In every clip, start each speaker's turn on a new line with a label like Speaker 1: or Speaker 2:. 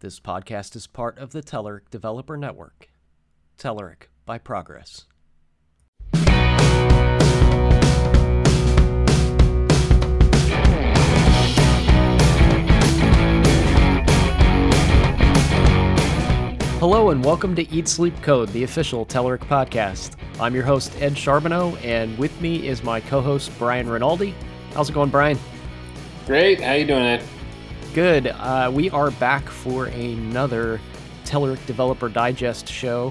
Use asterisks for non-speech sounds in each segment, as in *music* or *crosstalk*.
Speaker 1: This podcast is part of the Telerik Developer Network. Telerik by Progress. Hello and welcome to Eat Sleep Code, the official Telerik podcast. I'm your host, Ed Charbonneau, and with me is my co-host, Brian Rinaldi. How's it going, Brian?
Speaker 2: Great. How you doing, Ed?
Speaker 1: Good. Uh, we are back for another Telerik Developer Digest show.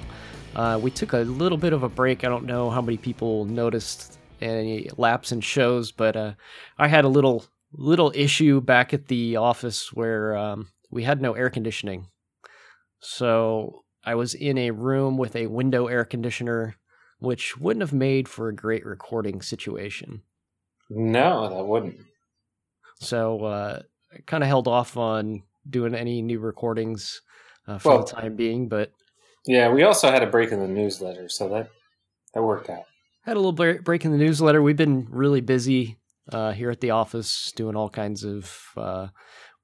Speaker 1: Uh, we took a little bit of a break. I don't know how many people noticed any lapse in shows, but uh, I had a little little issue back at the office where um, we had no air conditioning. So I was in a room with a window air conditioner, which wouldn't have made for a great recording situation.
Speaker 2: No, that wouldn't.
Speaker 1: So uh, kind of held off on doing any new recordings uh, for
Speaker 2: Well-
Speaker 1: the time being, but
Speaker 2: Yeah, we also had a break in the newsletter, so that that worked out.
Speaker 1: had a little break in the newsletter. We've been really busy uh, here at the office doing all kinds of uh,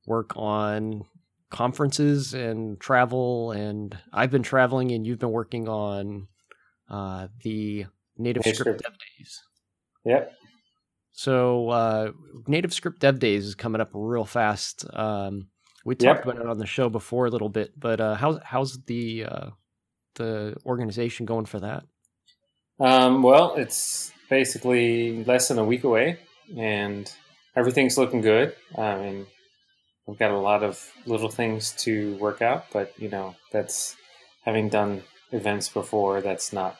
Speaker 1: work on conferences and travel. And I've been traveling, and you've been working on uh, the Native
Speaker 2: Native
Speaker 1: Script
Speaker 2: Script.
Speaker 1: Dev Days.
Speaker 2: Yep.
Speaker 1: So uh, Native Script Dev Days is coming up real fast. Um, we talked
Speaker 2: Yep.
Speaker 1: about it on the show before a little bit, but uh, how's how's the uh, the organization going for that?
Speaker 2: Um, well, it's basically less than a week away, and everything's looking good. I mean, we've got a lot of little things to work out, but you know, that's having done events before. That's not.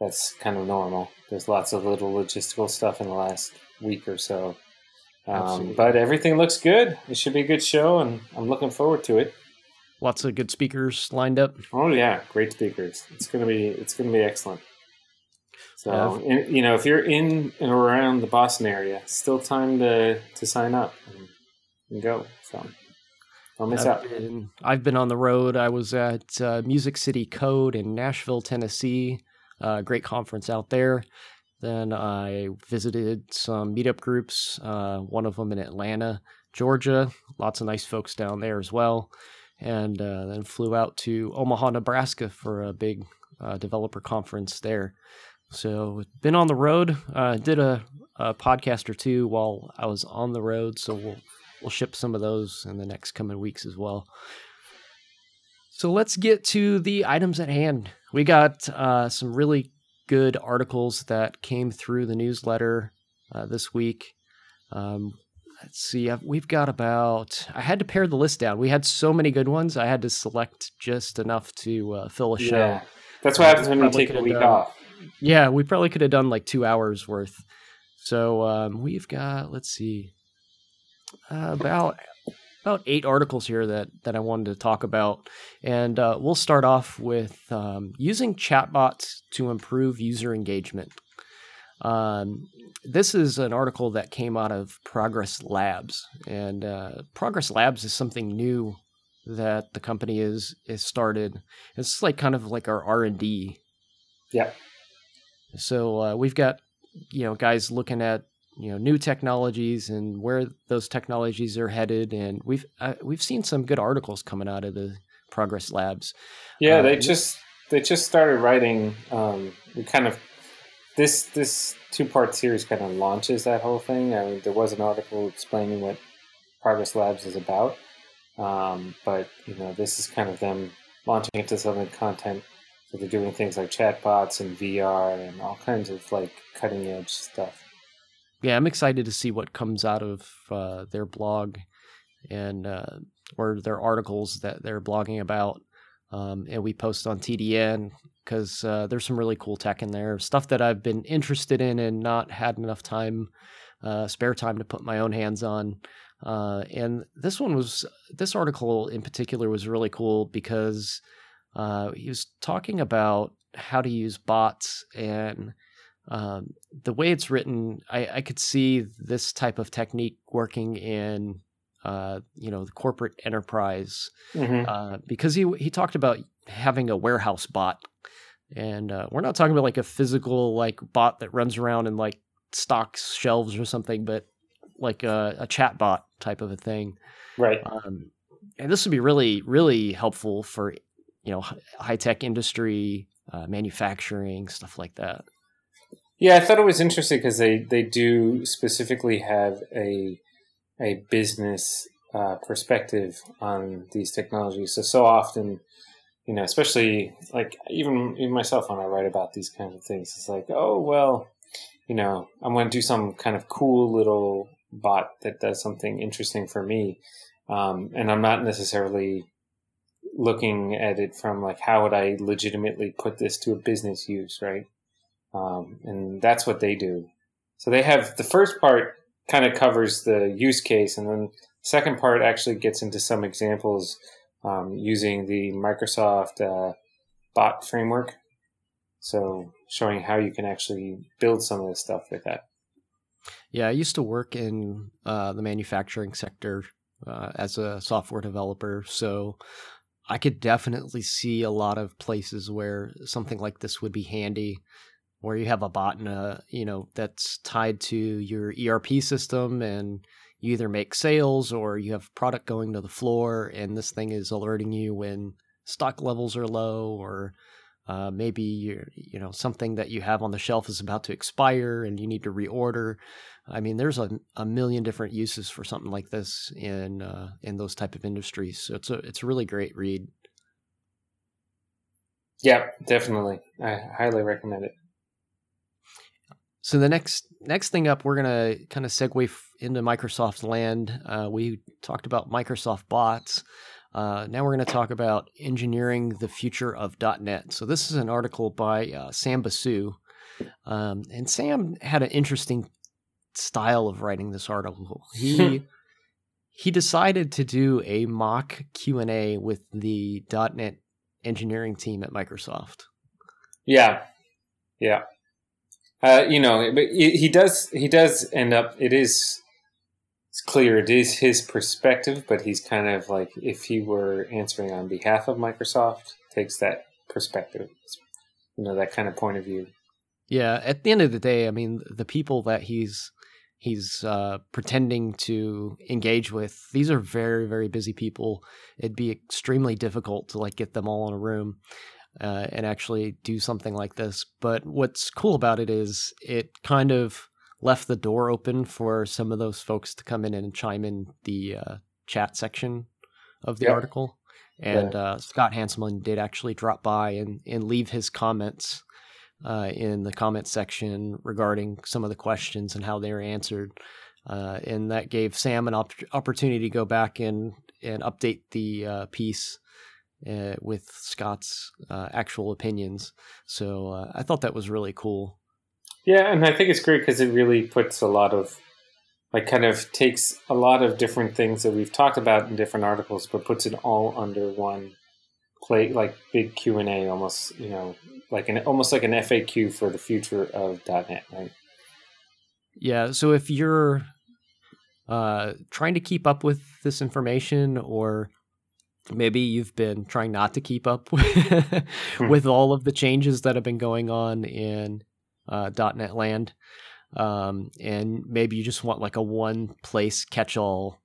Speaker 2: That's kind of normal. There's lots of little logistical stuff in the last week or so. Um, but everything looks good. It should be a good show, and I'm looking forward to it.
Speaker 1: Lots of good speakers lined up.
Speaker 2: Oh yeah, great speakers. It's gonna be it's gonna be excellent. So
Speaker 1: Uh,
Speaker 2: in, you know, if you're in and around the Boston area, still time to to sign up and, and go. So don't miss out.
Speaker 1: I've been, I've been on the road. I was at uh, Music City Code in Nashville, Tennessee. Uh, great conference out there. Then I visited some meetup groups. Uh, one of them in Atlanta, Georgia. Lots of nice folks down there as well. And uh, then flew out to Omaha, Nebraska for a big uh, developer conference there. So been on the road. Uh, did a, a podcast or two while I was on the road. So we'll we'll ship some of those in the next coming weeks as well. So let's get to the items at hand. We got uh, some really good articles that came through the newsletter uh, this week. Um, let's see, I've, we've got about. I had to pare the list down. We had so many good ones. I had to select just enough to uh, fill a show.
Speaker 2: Yeah, that's what happens when you take a week
Speaker 1: done-
Speaker 2: off.
Speaker 1: Yeah, we probably could have done like two hours worth. So um, we've got let's see, uh, about about eight articles here that that I wanted to talk about, and uh, we'll start off with um, using chatbots to improve user engagement. Um, this is an article that came out of Progress Labs, and uh, Progress Labs is something new that the company is is started. It's like kind of like our R and D
Speaker 2: Yeah,
Speaker 1: so uh, we've got you know guys looking at you know new technologies and where those technologies are headed, and we've uh, we've seen some good articles coming out of the Progress Labs.
Speaker 2: yeah.
Speaker 1: Uh,
Speaker 2: they just they just started writing. Um, we kind of this this two part series kind of launches that whole thing. I mean, there was an article explaining what Progress Labs is about, um, but you know, this is kind of them launching into some of the content. So they're doing things like chatbots and VR and all kinds of like cutting edge stuff.
Speaker 1: Yeah, I'm excited to see what comes out of uh, their blog and uh, or their articles that they're blogging about. Um, and we post on TDN because uh, there's some really cool tech in there, stuff that I've been interested in and not had enough time, uh, spare time to put my own hands on. Uh, and this one was, this article in particular was really cool because uh, he was talking about how to use bots and um, the way it's written, I, I could see this type of technique working in, uh, you know, the corporate enterprise
Speaker 2: Mm-hmm.
Speaker 1: uh, because he he talked about having a warehouse bot, and uh, we're not talking about like a physical like bot that runs around and like stocks shelves or something, but like a, a chat bot type of a thing.
Speaker 2: Right.
Speaker 1: Um, and this would be really really helpful for you know high tech industry, uh, manufacturing stuff like that.
Speaker 2: Yeah, I thought it was interesting because they they do specifically have a a business uh, perspective on these technologies. So so often, you know, especially like even even myself when I write about these kinds of things, it's like, oh well, you know, I'm going to do some kind of cool little bot that does something interesting for me, um, and I'm not necessarily looking at it from like how would I legitimately put this to a business use, right? Um, and that's what they do. So they have the first part kind of covers the use case, and then the second part actually gets into some examples um, using the Microsoft uh, bot framework. So showing how you can actually build some of this stuff with that.
Speaker 1: Yeah, I used to work in uh, the manufacturing sector uh, as a software developer, so I could definitely see a lot of places where something like this would be handy where you have a bot in a you know that's tied to your ERP system and you either make sales or you have product going to the floor and this thing is alerting you when stock levels are low or uh, maybe you're, you know something that you have on the shelf is about to expire and you need to reorder. I mean, there's a, a million different uses for something like this in uh, in those type of industries. So it's a it's a really great read.
Speaker 2: Yeah, definitely. I highly recommend it.
Speaker 1: So the next next thing up, we're gonna kind of segue f- into Microsoft land. Uh, we talked about Microsoft bots. Uh, now we're going to talk about engineering the future of .NET. So this is an article by uh, Sam Basu, um, and Sam had an interesting style of writing this article. *laughs* He he decided to do a mock Q and A with the .NET engineering team at Microsoft.
Speaker 2: Yeah, yeah. Uh, you know, but he does he does end up. It is it's clear it is his perspective, but he's kind of like if he were answering on behalf of Microsoft, takes that perspective, you know, that kind of point of view.
Speaker 1: Yeah, at the end of the day, I mean, the people that he's he's uh, pretending to engage with these are very very busy people. It'd be extremely difficult to like get them all in a room uh, and actually do something like this. But what's cool about it is it kind of left the door open for some of those folks to come in and chime in the uh, chat section of the yep. article. And yeah. uh, Scott Hanselman did actually drop by and, and leave his comments uh, in the comment section regarding some of the questions and how they were answered. Uh, and that gave Sam an op- opportunity to go back and, and update the uh, piece uh, with Scott's uh, actual opinions. So uh, I thought that was really cool.
Speaker 2: Yeah, and I think it's great because it really puts a lot of, like, kind of takes a lot of different things that we've talked about in different articles, but puts it all under one play, like big Q and A, almost, you know, like an almost like an FAQ for the future of .NET, right?
Speaker 1: Yeah. So if you're uh, trying to keep up with this information or maybe you've been trying not to keep up with, *laughs* hmm. with all of the changes that have been going on in uh, .NET Land, um, and maybe you just want like a one place catch all,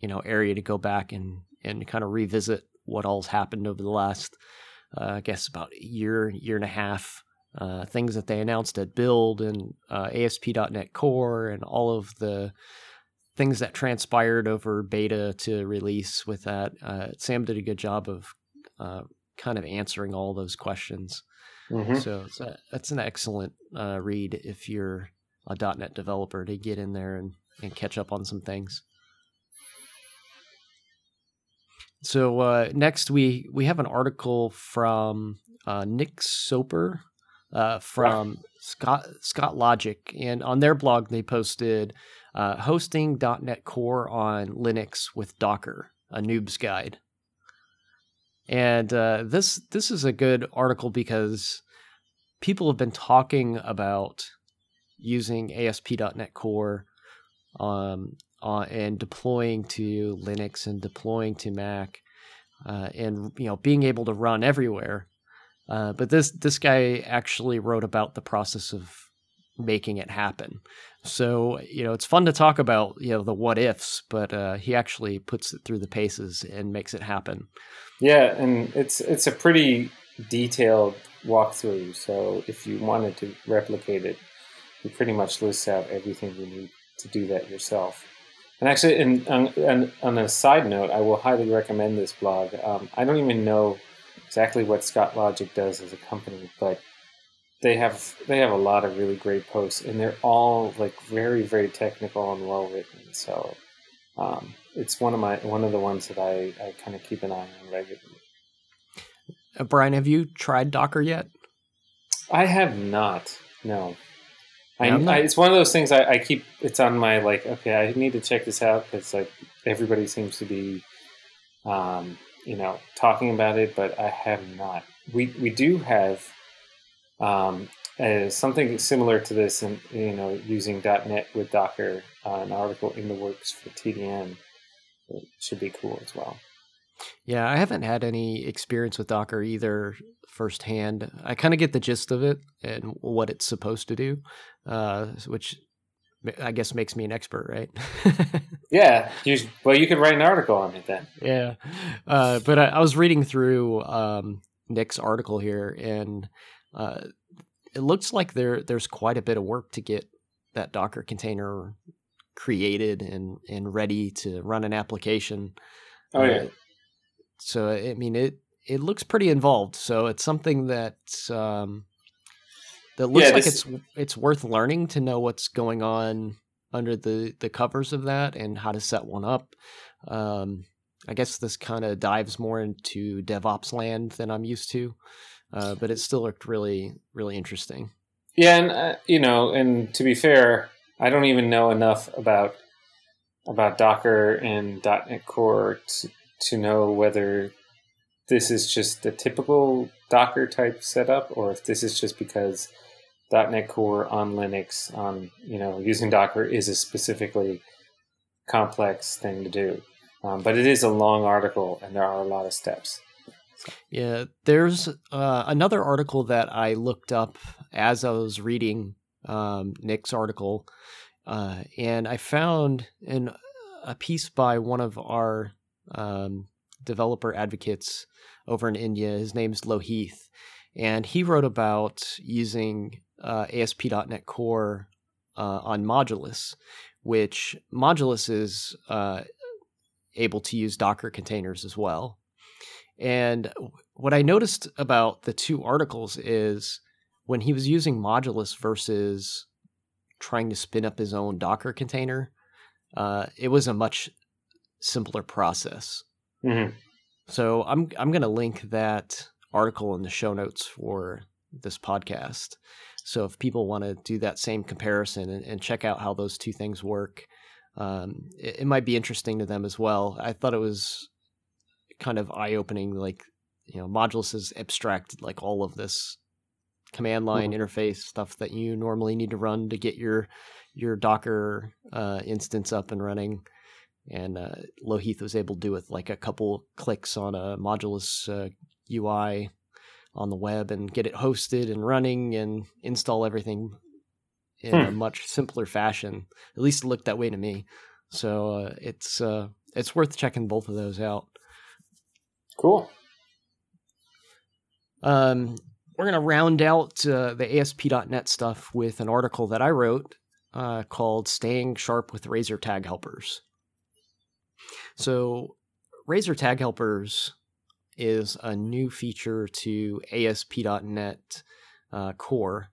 Speaker 1: you know, area to go back and and kind of revisit what all's happened over the last, uh, I guess, about a year year and a half. Uh, things that they announced at Build and uh, ASP.NET Core and all of the things that transpired over beta to release with that. Uh, Sam did a good job of uh, kind of answering all those questions. Mm-hmm. So a, that's an excellent uh, read if you're a .NET developer to get in there and, and catch up on some things. So uh, next we we have an article from uh, Nick Soper uh, from Scott Scott Logic, and on their blog they posted uh, hosting .NET Core on Linux with Docker, a noob's guide. And uh, this this is a good article because people have been talking about using ASP.NET Core um, and deploying to Linux and deploying to Mac, uh, and you know being able to run everywhere. Uh, but this this guy actually wrote about the process of making it happen. So, you know, it's fun to talk about, you know, the what ifs, but uh, he actually puts it through the paces and makes it happen.
Speaker 2: Yeah, and it's it's a pretty detailed walkthrough. So if you wanted to replicate it, you pretty much lists out everything you need to do that yourself. And actually, in, on, on a side note, I will highly recommend this blog. Um, I don't even know exactly what Scott Logic does as a company, but they have they have a lot of really great posts, and they're all like very very technical and well written. So um, it's one of my one of the ones that I, I kind of keep an eye on regularly.
Speaker 1: Uh, Brian, have you tried Docker yet?
Speaker 2: I have not. No. I, I, it's one of those things I, I, keep. It's on my like. Okay, I need to check this out because like everybody seems to be, um, you know, talking about it, but I have not. We we do have um, something similar to this, and you know, using .NET with Docker, uh, an article in the works for TDN. It should be cool as well.
Speaker 1: Yeah, I haven't had any experience with Docker either firsthand. I kind of get the gist of it and what it's supposed to do, uh, which I guess makes me an expert, right? *laughs*
Speaker 2: yeah. You, well, you could write an article on it then.
Speaker 1: Yeah. Uh, but I, I, was reading through um, Nick's article here, and uh, it looks like there there's quite a bit of work to get that Docker container created and and ready to run an application.
Speaker 2: Oh yeah.
Speaker 1: Uh, so I mean it it looks pretty involved. So it's something that um, that looks yeah, like this... it's it's worth learning to know what's going on under the the covers of that and how to set one up. Um, I guess this kind of dives more into DevOps land than I'm used to, uh, but it still looked really really interesting.
Speaker 2: Yeah, and uh, you know, and to be fair, I don't even know enough about about Docker and .NET Core to, to know whether this is just the typical Docker type setup, or if this is just because .NET Core on Linux, on you know, using Docker is a specifically complex thing to do. Um, but it is a long article, and there are a lot of steps.
Speaker 1: Yeah, there's uh, another article that I looked up as I was reading um, Nick's article, uh, and I found in a piece by one of our um, developer advocates over in India. His name's Lohith, and he wrote about using uh, ASP.NET Core uh, on Modulus, which Modulus is uh, able to use Docker containers as well. And what I noticed about the two articles is when he was using Modulus versus trying to spin up his own Docker container, uh, it was a much simpler process.
Speaker 2: Mm-hmm.
Speaker 1: So I'm I'm going to link that article in the show notes for this podcast. So if people want to do that same comparison and, and check out how those two things work, um, it, it, might be interesting to them as well. I thought it was kind of eye opening. Like you know, Modulus has abstracted like all of this command line mm-hmm. interface stuff that you normally need to run to get your your Docker uh, instance up and running and uh, Lohith was able to do with like a couple clicks on a Modulus uh, UI on the web and get it hosted and running and install everything in hmm. a much simpler fashion. At least it looked that way to me. So uh, it's uh, it's worth checking both of those out.
Speaker 2: Cool.
Speaker 1: Um, we're going to round out uh, the ASP.NET stuff with an article that I wrote uh, called "Staying Sharp with Razor Tag Helpers." So, Razor Tag Helpers is a new feature to ASP.NET uh, Core,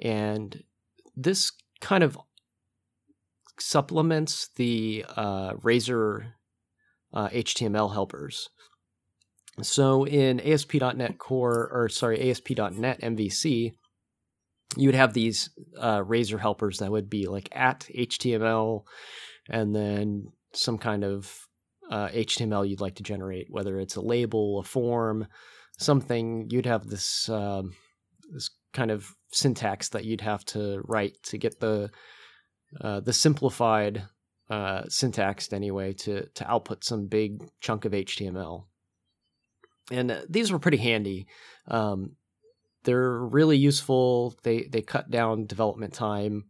Speaker 1: and this kind of supplements the uh, Razor uh, HTML helpers. So in ASP.NET Core, or sorry, ASP.NET MVC, you would have these uh, Razor helpers that would be like at HTML, and then some kind of uh, HTML you'd like to generate, whether it's a label, a form, something. You'd have this um, this kind of syntax that you'd have to write to get the uh, the simplified uh, syntax anyway to to output some big chunk of HTML. And uh, these were pretty handy. Um, they're really useful. They they cut down development time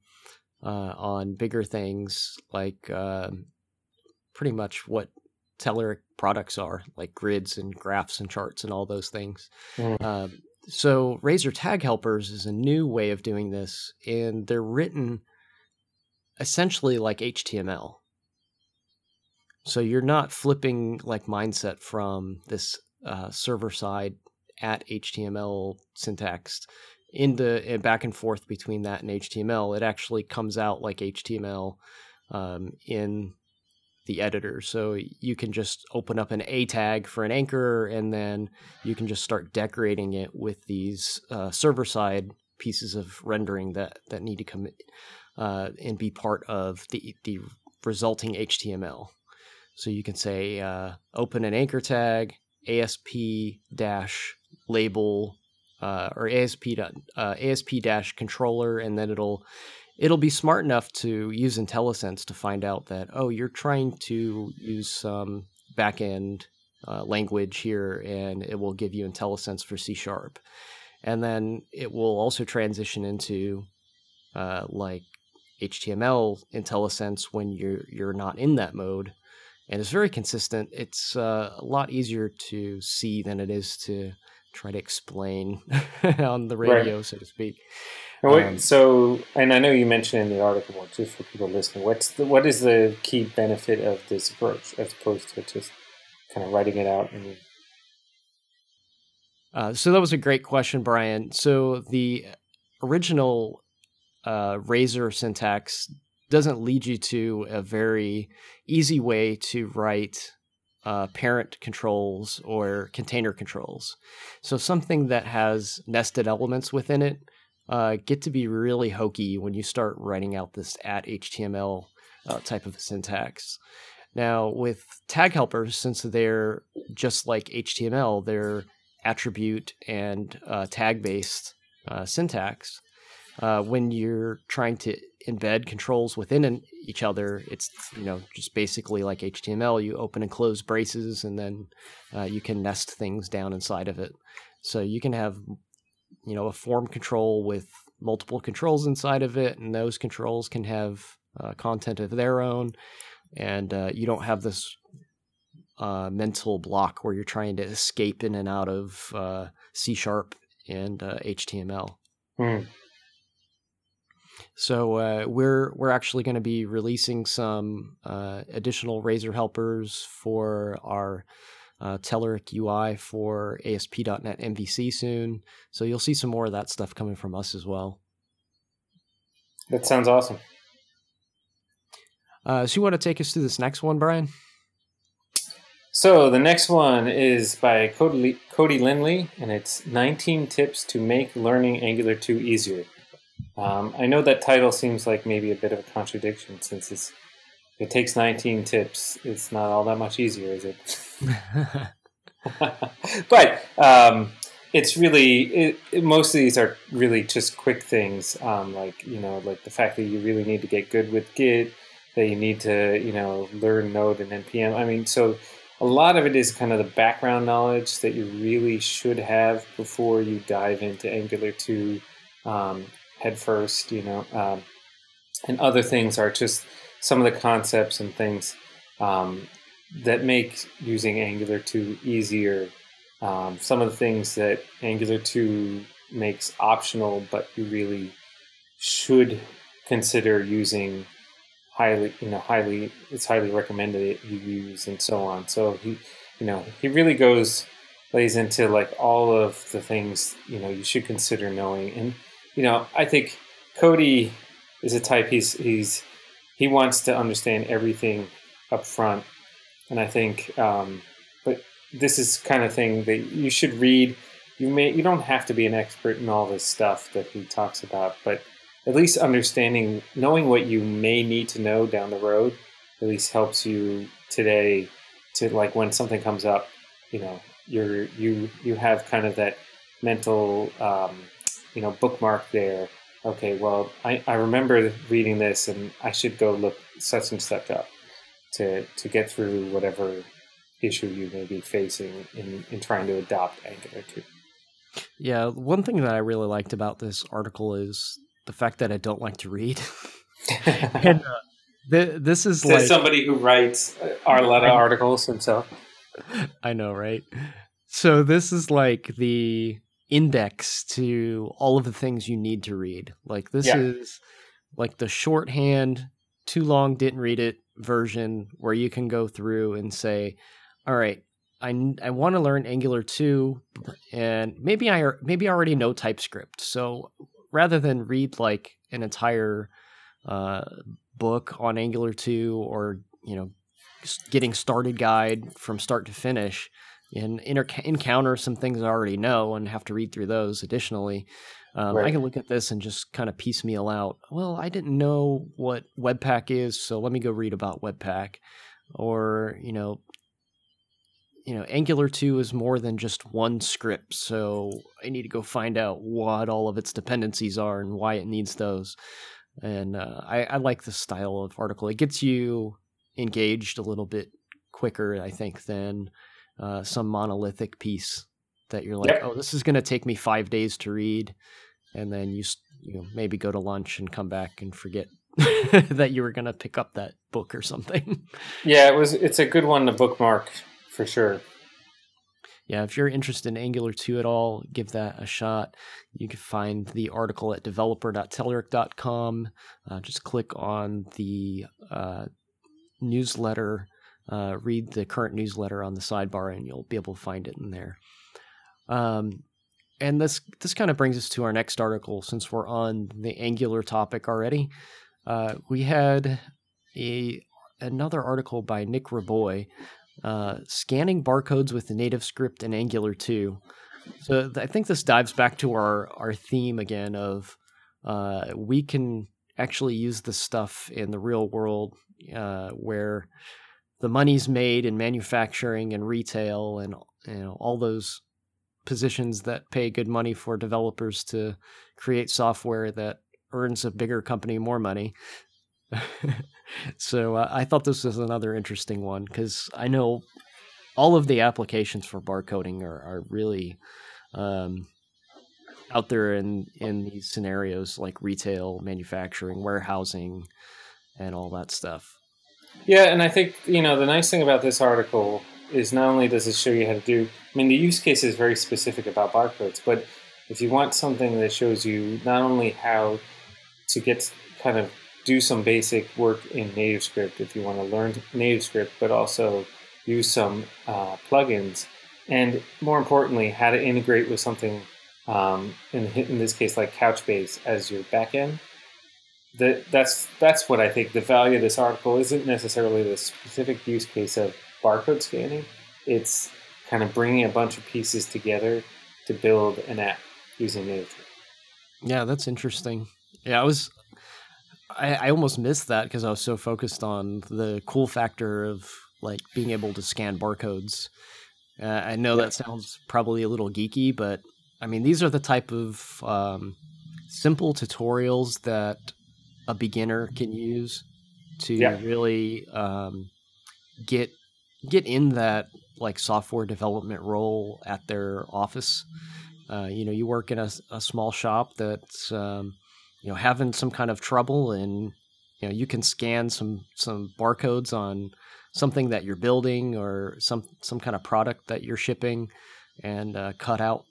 Speaker 1: uh, on bigger things like uh, pretty much what Telerik products are, like grids and graphs and charts and all those things. Mm. Uh, so Razor Tag Helpers is a new way of doing this, and they're written essentially like HTML. So you're not flipping like mindset from this uh, server side at HTML syntax into and back and forth between that and HTML. It actually comes out like HTML um, in the editor. So you can just open up an A tag for an anchor, and then you can just start decorating it with these uh, server side pieces of rendering that that need to come uh, and be part of the the resulting HTML. So you can say uh, open an anchor tag, ASP dash label uh, or ASP uh, ASP dash controller, and then it'll it'll be smart enough to use IntelliSense to find out that oh you're trying to use some backend uh, language here, and it will give you IntelliSense for C sharp, and then it will also transition into uh, like HTML IntelliSense when you're you're not in that mode and it's very consistent. It's uh, a lot easier to see than it is to try to explain *laughs* on the radio, right. so to speak.
Speaker 2: Um, so, and I know you mentioned in the article, just for people listening, what's the, what is the key benefit of this approach as opposed to just kind of writing it out? And...
Speaker 1: Uh, so that was a great question, Brian. So the original uh, Razor syntax doesn't lead you to a very easy way to write uh, parent controls or container controls. So something that has nested elements within it uh, get to be really hokey when you start writing out this at HTML uh, type of syntax. Now with tag helpers, since they're just like HTML, they're attribute and uh, tag based uh, syntax. Uh, when you're trying to embed controls within an, each other. It's you know just basically like HTML. You open and close braces, and then uh, you can nest things down inside of it. So you can have you know a form control with multiple controls inside of it, and those controls can have uh, content of their own, and uh, you don't have this uh, mental block where you're trying to escape in and out of uh, C sharp and HTML. Uh, mm. So uh, we're we're actually going to be releasing some uh, additional Razor helpers for our uh, Telerik UI for ASP.NET MVC soon. So you'll see some more of that stuff coming from us as well.
Speaker 2: That sounds awesome.
Speaker 1: Uh, so you want to take us to this next one, Brian?
Speaker 2: So the next one is by Cody, Cody Lindley, and it's 19 tips to make learning Angular 2 easier. Um, I know that title seems like maybe a bit of a contradiction since it's it takes 19 tips. It's not all that much easier, is it? *laughs* *laughs* but um, it's really it, it, most of these are really just quick things, um, like you know, like the fact that you really need to get good with Git, that you need to you know learn Node and npm. I mean, so a lot of it is kind of the background knowledge that you really should have before you dive into Angular 2. Um, head first, you know. Um, and other things are just some of the concepts and things um, that make using Angular 2 easier. Um, some of the things that Angular 2 makes optional, but you really should consider using highly, you know, highly, it's highly recommended that you use and so on. So he, you know, he really goes, lays into like all of the things, you know, you should consider knowing. And you know, I think Cody is a type he's he's he wants to understand everything up front, and I think, um, but this is kind of thing that you should read. You may you don't have to be an expert in all this stuff that he talks about, but at least understanding, knowing what you may need to know down the road, at least helps you today to like when something comes up, you know, you're you you have kind of that mental. Um, you know bookmark there okay well I, I remember reading this and i should go look such and such up to to get through whatever issue you may be facing in, in trying to adopt angular 2
Speaker 1: Yeah, one thing that I really liked about this article is the fact that I don't like to read. *laughs* and uh, th- this is like
Speaker 2: somebody who writes a lot of articles himself.
Speaker 1: I know, right? So this is like the index to all of the things you need to read. Like this yeah. is like the shorthand, too long, didn't read it version where you can go through and say, all right, I, I want to learn Angular 2 and maybe I maybe I already know TypeScript. So rather than read like an entire uh, book on Angular 2 or, you know, getting started guide from start to finish and inter- encounter some things I already know and have to read through those additionally. Um, right. I can look at this and just kind of piecemeal out. Well, I didn't know what Webpack is, so let me go read about Webpack. Or you know, you know, Angular two is more than just one script, so I need to go find out what all of its dependencies are and why it needs those. And uh, I, I like this style of article. It gets you engaged a little bit quicker, I think, than uh, some monolithic piece that you're like, yep. oh, this is going to take me five days to read and then you you know maybe go to lunch and come back and forget *laughs* that you were going to pick up that book or something.
Speaker 2: Yeah, it was. It's a good one to bookmark for sure.
Speaker 1: Yeah, if you're interested in Angular 2 at all, give that a shot. You can find the article at developer.telerik.com. Uh, just click on the uh, newsletter, uh, read the current newsletter on the sidebar, and you'll be able to find it in there. Um, and this this kind of brings us to our next article since we're on the Angular topic already. Uh, we had a another article by Nick Raboy, uh, scanning barcodes with the native script in Angular 2. So I think this dives back to our our theme again of uh, we can actually use this stuff in the real world uh, where the money's made in manufacturing and retail and you know all those positions that pay good money for developers to create software that earns a bigger company more money. *laughs* so uh, I thought this was another interesting one because I know all of the applications for barcoding are, are really um, out there in in these scenarios like retail, manufacturing, warehousing, and all that stuff.
Speaker 2: Yeah, and I think you know the nice thing about this article is not only does it show you how to do, I mean, the use case is very specific about barcodes, but if you want something that shows you not only how to get kind of do some basic work in NativeScript, if you want to learn NativeScript, but also use some uh, plugins, and more importantly, how to integrate with something um, in, in this case like Couchbase as your backend. That, that's that's what I think the value of this article isn't necessarily the specific use case of barcode scanning. It's kind of bringing a bunch of pieces together to build an app using native.
Speaker 1: Yeah, that's interesting. Yeah, I was, I, I almost missed that because I was so focused on the cool factor of like being able to scan barcodes. Uh, I know that sounds probably a little geeky, but I mean, these are the type of um, simple tutorials that a beginner can use to yeah. really um, get get in that like software development role at their office. Uh, you know, you work in a, a small shop that's um, you know having some kind of trouble, and you know you can scan some some barcodes on something that you're building or some some kind of product that you're shipping, and uh, cut out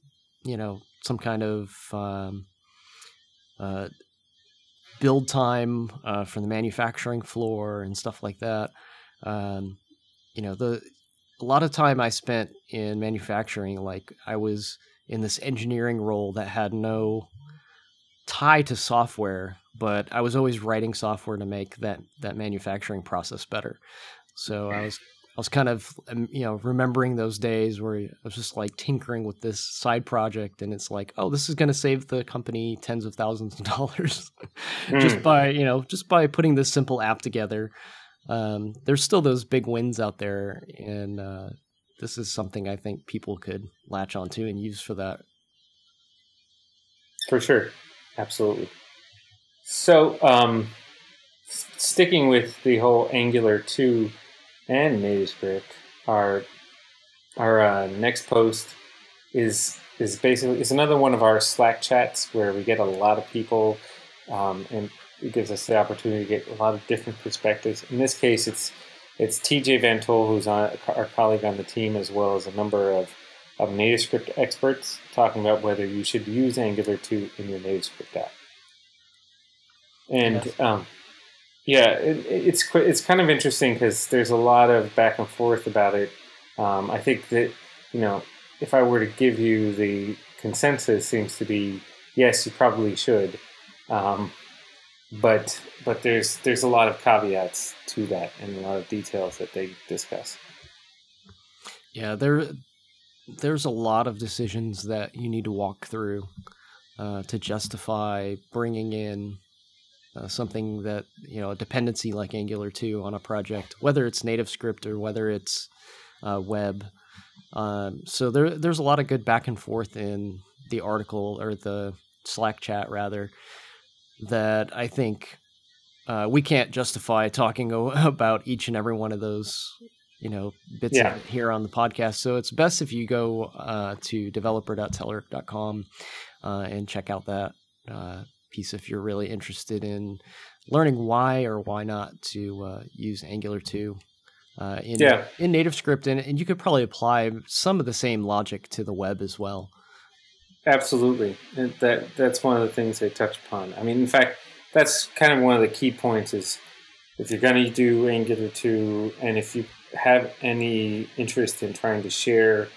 Speaker 1: you know some kind of um, uh, build time uh, from the manufacturing floor and stuff like that. Um, you know the a lot of time I spent in manufacturing, like I was in this engineering role that had no tie to software, but I was always writing software to make that that manufacturing process better. So I was I was kind of um, you know remembering those days where I was just like tinkering with this side project, and it's like, oh, this is going to save the company tens of thousands of dollars *laughs* just hmm. by you know just by putting this simple app together um, there's still those big wins out there, and uh, this is something I think people could latch onto and use for that.
Speaker 2: For sure, absolutely. So, um, sticking with the whole Angular two and NativeScript, our our uh, next post is is basically is another one of our Slack chats where we get a lot of people, um, and it gives us the opportunity to get a lot of different perspectives. In this case, it's it's TJ VanToll, who's on, our colleague on the team, as well as a number of, of NativeScript experts talking about whether you should use Angular 2 in your NativeScript app. And yes. um, yeah, it, it's it's kind of interesting because there's a lot of back and forth about it. Um, I think that you know if I were to give you the consensus, seems to be yes, you probably should. Um, but but there's there's a lot of caveats to that and a lot of details that they discuss.
Speaker 1: Yeah, there there's a lot of decisions that you need to walk through uh, to justify bringing in uh, something that you know a dependency like Angular 2 on a project, whether it's native script or whether it's uh, web. Um, so there there's a lot of good back and forth in the article or the Slack chat rather that I think uh, we can't justify talking *laughs* about each and every one of those you know bits yeah. here on the podcast so it's best if you go uh, to developer.telerik.com uh, and check out that uh, piece if you're really interested in learning why or why not to uh, use angular 2 uh, in, yeah. in NativeScript and, and you could probably apply some of the same logic to the web as well
Speaker 2: Absolutely, and that that's one of the things they touch upon. I mean, in fact, that's kind of one of the key points is if you're going to do Angular 2 and if you have any interest in trying to share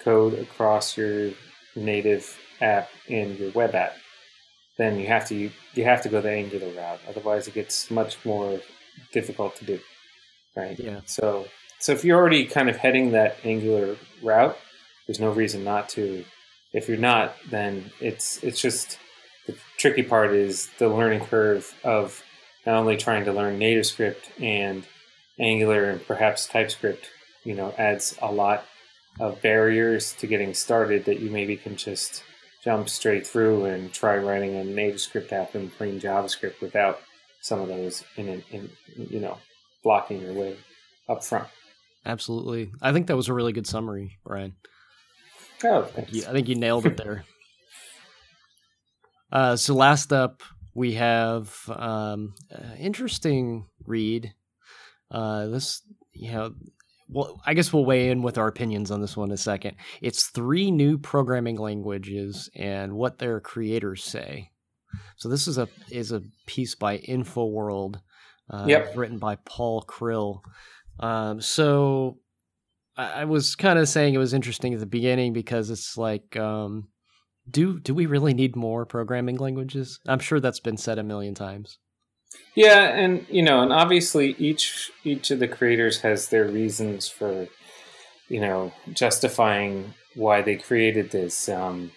Speaker 2: code across your native app and your web app, then you have to you have to go the Angular route. Otherwise, it gets much more difficult to do. Right?
Speaker 1: Yeah.
Speaker 2: So so if you're already kind of heading that Angular route, there's no reason not to if you're not, then it's it's just the tricky part is the learning curve of not only trying to learn NativeScript and Angular and perhaps TypeScript, you know, adds a lot of barriers to getting started that you maybe can just jump straight through and try writing a native script app in plain JavaScript without some of those in, in you know blocking your way up front.
Speaker 1: Absolutely, I think that was a really good summary, Brian.
Speaker 2: Oh,
Speaker 1: thanks. I think you nailed it there. uh, so last up, we have um, interesting read. Uh, this, you know, well, I guess we'll weigh in with our opinions on this one in a second. It's three new programming languages and what their creators say. So this is a is a piece by InfoWorld, uh,
Speaker 2: yep.
Speaker 1: written by Paul Krill. Um, so I was kind of saying it was interesting at the beginning because it's like, um, do do we really need more programming languages? I'm sure that's been said a million times.
Speaker 2: Yeah, and you know, and obviously each each of the creators has their reasons for, you know, justifying why they created this um,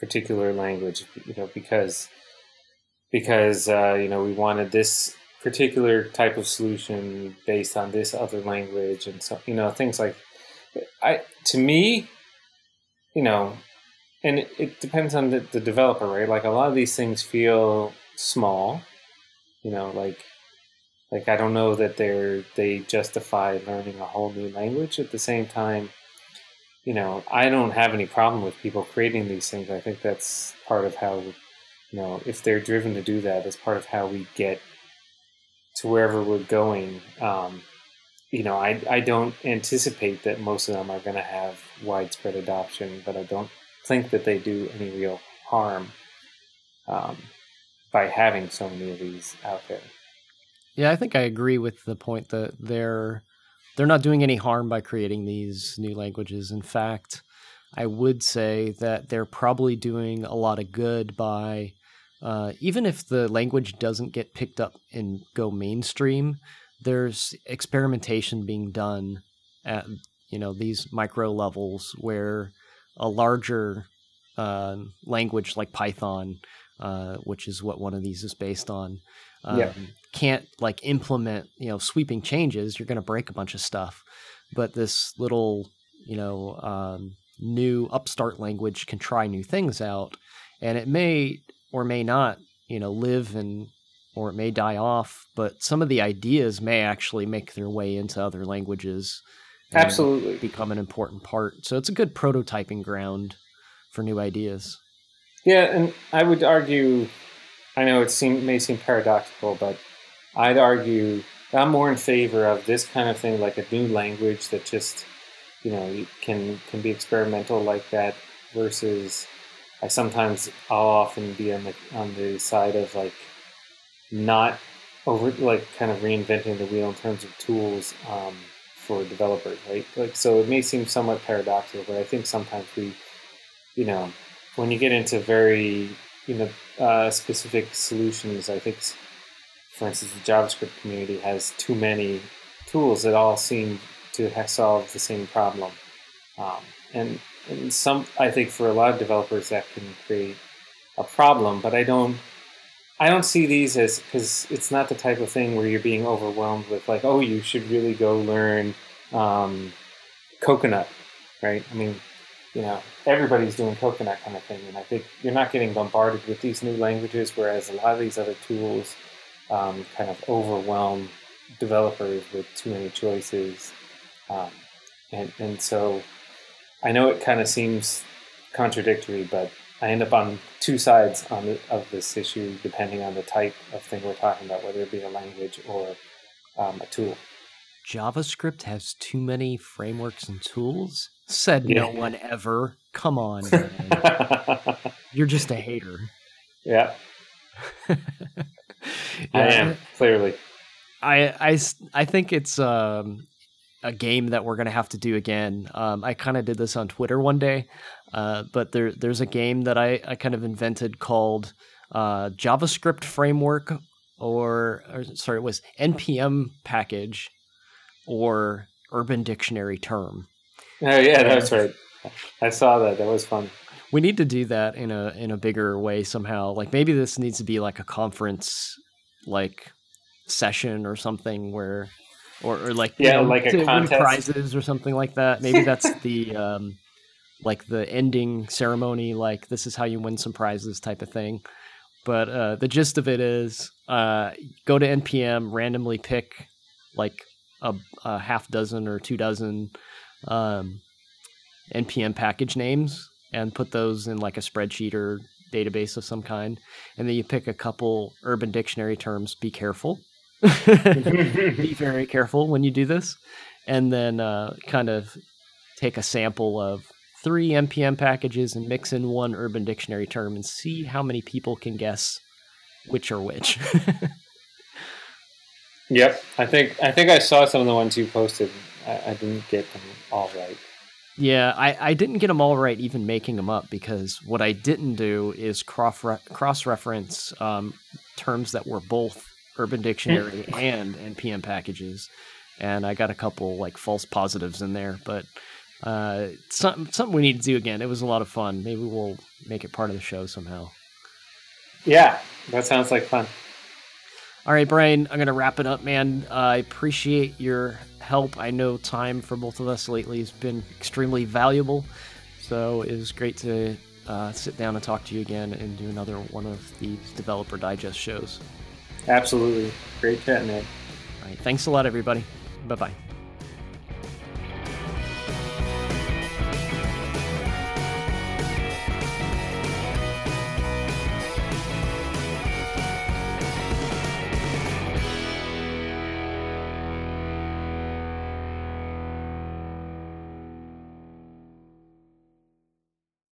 Speaker 2: particular language. You know, because because uh, you know we wanted this particular type of solution based on this other language, and so you know things like I to me, you know, and it, it depends on the, the developer, right? Like a lot of these things feel small, you know, like like I don't know that they're they justify learning a whole new language. At the same time, you know, I don't have any problem with people creating these things. I think that's part of how, you know, if they're driven to do that, it's part of how we get to wherever we're going. Um, you know, I, I don't anticipate that most of them are going to have widespread adoption, but I don't think that they do any real harm um, by having so many of these out there.
Speaker 1: Yeah, I think I agree with the point that they're they're not doing any harm by creating these new languages. In fact, I would say that they're probably doing a lot of good by uh, even if the language doesn't get picked up and go mainstream, there's experimentation being done at you know these micro levels where a larger uh, language like Python, uh, which is what one of these is based on, um, yeah. can't like implement you know sweeping changes. You're going to break a bunch of stuff, but this little you know um, new upstart language can try new things out, and it may or may not you know live and or it may die off, but some of the ideas may actually make their way into other languages.
Speaker 2: Absolutely.
Speaker 1: Become an important part. So it's a good prototyping ground for new ideas.
Speaker 2: Yeah, and I would argue, I know it seem, may seem paradoxical, but I'd argue I'm more in favor of this kind of thing, like a new language that just, you know, can can be experimental like that, versus I sometimes I'll often be on the on the side of like not over like kind of reinventing the wheel in terms of tools um, for developers, right? Like so, it may seem somewhat paradoxical, but I think sometimes we, you know, when you get into very you know uh, specific solutions, I think, for instance, the JavaScript community has too many tools that all seem to solve the same problem, um, and and some I think for a lot of developers that can create a problem. But I don't I don't see these as because it's not the type of thing where you're being overwhelmed with like oh you should really go learn um, coconut, right? I mean you know, everybody's doing coconut kind of thing. And I think you're not getting bombarded with these new languages, whereas a lot of these other tools um, kind of overwhelm developers with too many choices. Um, and, and so I know it kind of seems contradictory, but I end up on two sides on the, of this issue, depending on the type of thing we're talking about, whether it be a language or um, a tool.
Speaker 1: JavaScript has too many frameworks and tools? Said yeah. no one ever. Come on, *laughs* You're just a hater.
Speaker 2: Yeah. *laughs* yeah. I am, clearly.
Speaker 1: I, I, I think it's um, a game that we're going to have to do again. Um, I kind of did this on Twitter one day, uh, but there, there's a game that I, I kind of invented called uh, JavaScript Framework, or, or sorry, it was NPM package or Urban Dictionary term. *laughs*
Speaker 2: Oh yeah, that's right. I saw that. That was fun.
Speaker 1: We need to do that in a in a bigger way somehow. Like maybe this needs to be like a conference like session or something where or, or like
Speaker 2: yeah, know, like a contest
Speaker 1: prizes or something like that. Maybe *laughs* that's the um like the ending ceremony like this is how you win some prizes type of thing. But uh the gist of it is uh go to npm randomly pick like a, a half dozen or two dozen um, npm package names and put those in like a spreadsheet or database of some kind. And then you pick a couple urban dictionary terms be careful. *laughs* Be very careful when you do this. And then uh, kind of take a sample of three npm packages and mix in one urban dictionary term and see how many people can guess which are which. *laughs*
Speaker 2: Yep, I think I think I saw some of the ones you posted. I, I didn't get them all right.
Speaker 1: Yeah, I, I didn't get them all right even making them up because what I didn't do is cross cross reference um, terms that were both Urban Dictionary *laughs* and npm packages, and I got a couple like false positives in there. But uh, something something we need to do again. It was a lot of fun. Maybe we'll make it part of the show somehow.
Speaker 2: Yeah, that sounds like fun.
Speaker 1: All right, Brian, I'm going to wrap it up, man. Uh, I appreciate your help. I know time for both of us lately has been extremely valuable. So it was great to uh, sit down and talk to you again and do another one of these Developer Digest shows.
Speaker 2: Absolutely. Great chat, Ed.
Speaker 1: All right. Thanks a lot, everybody. Bye bye.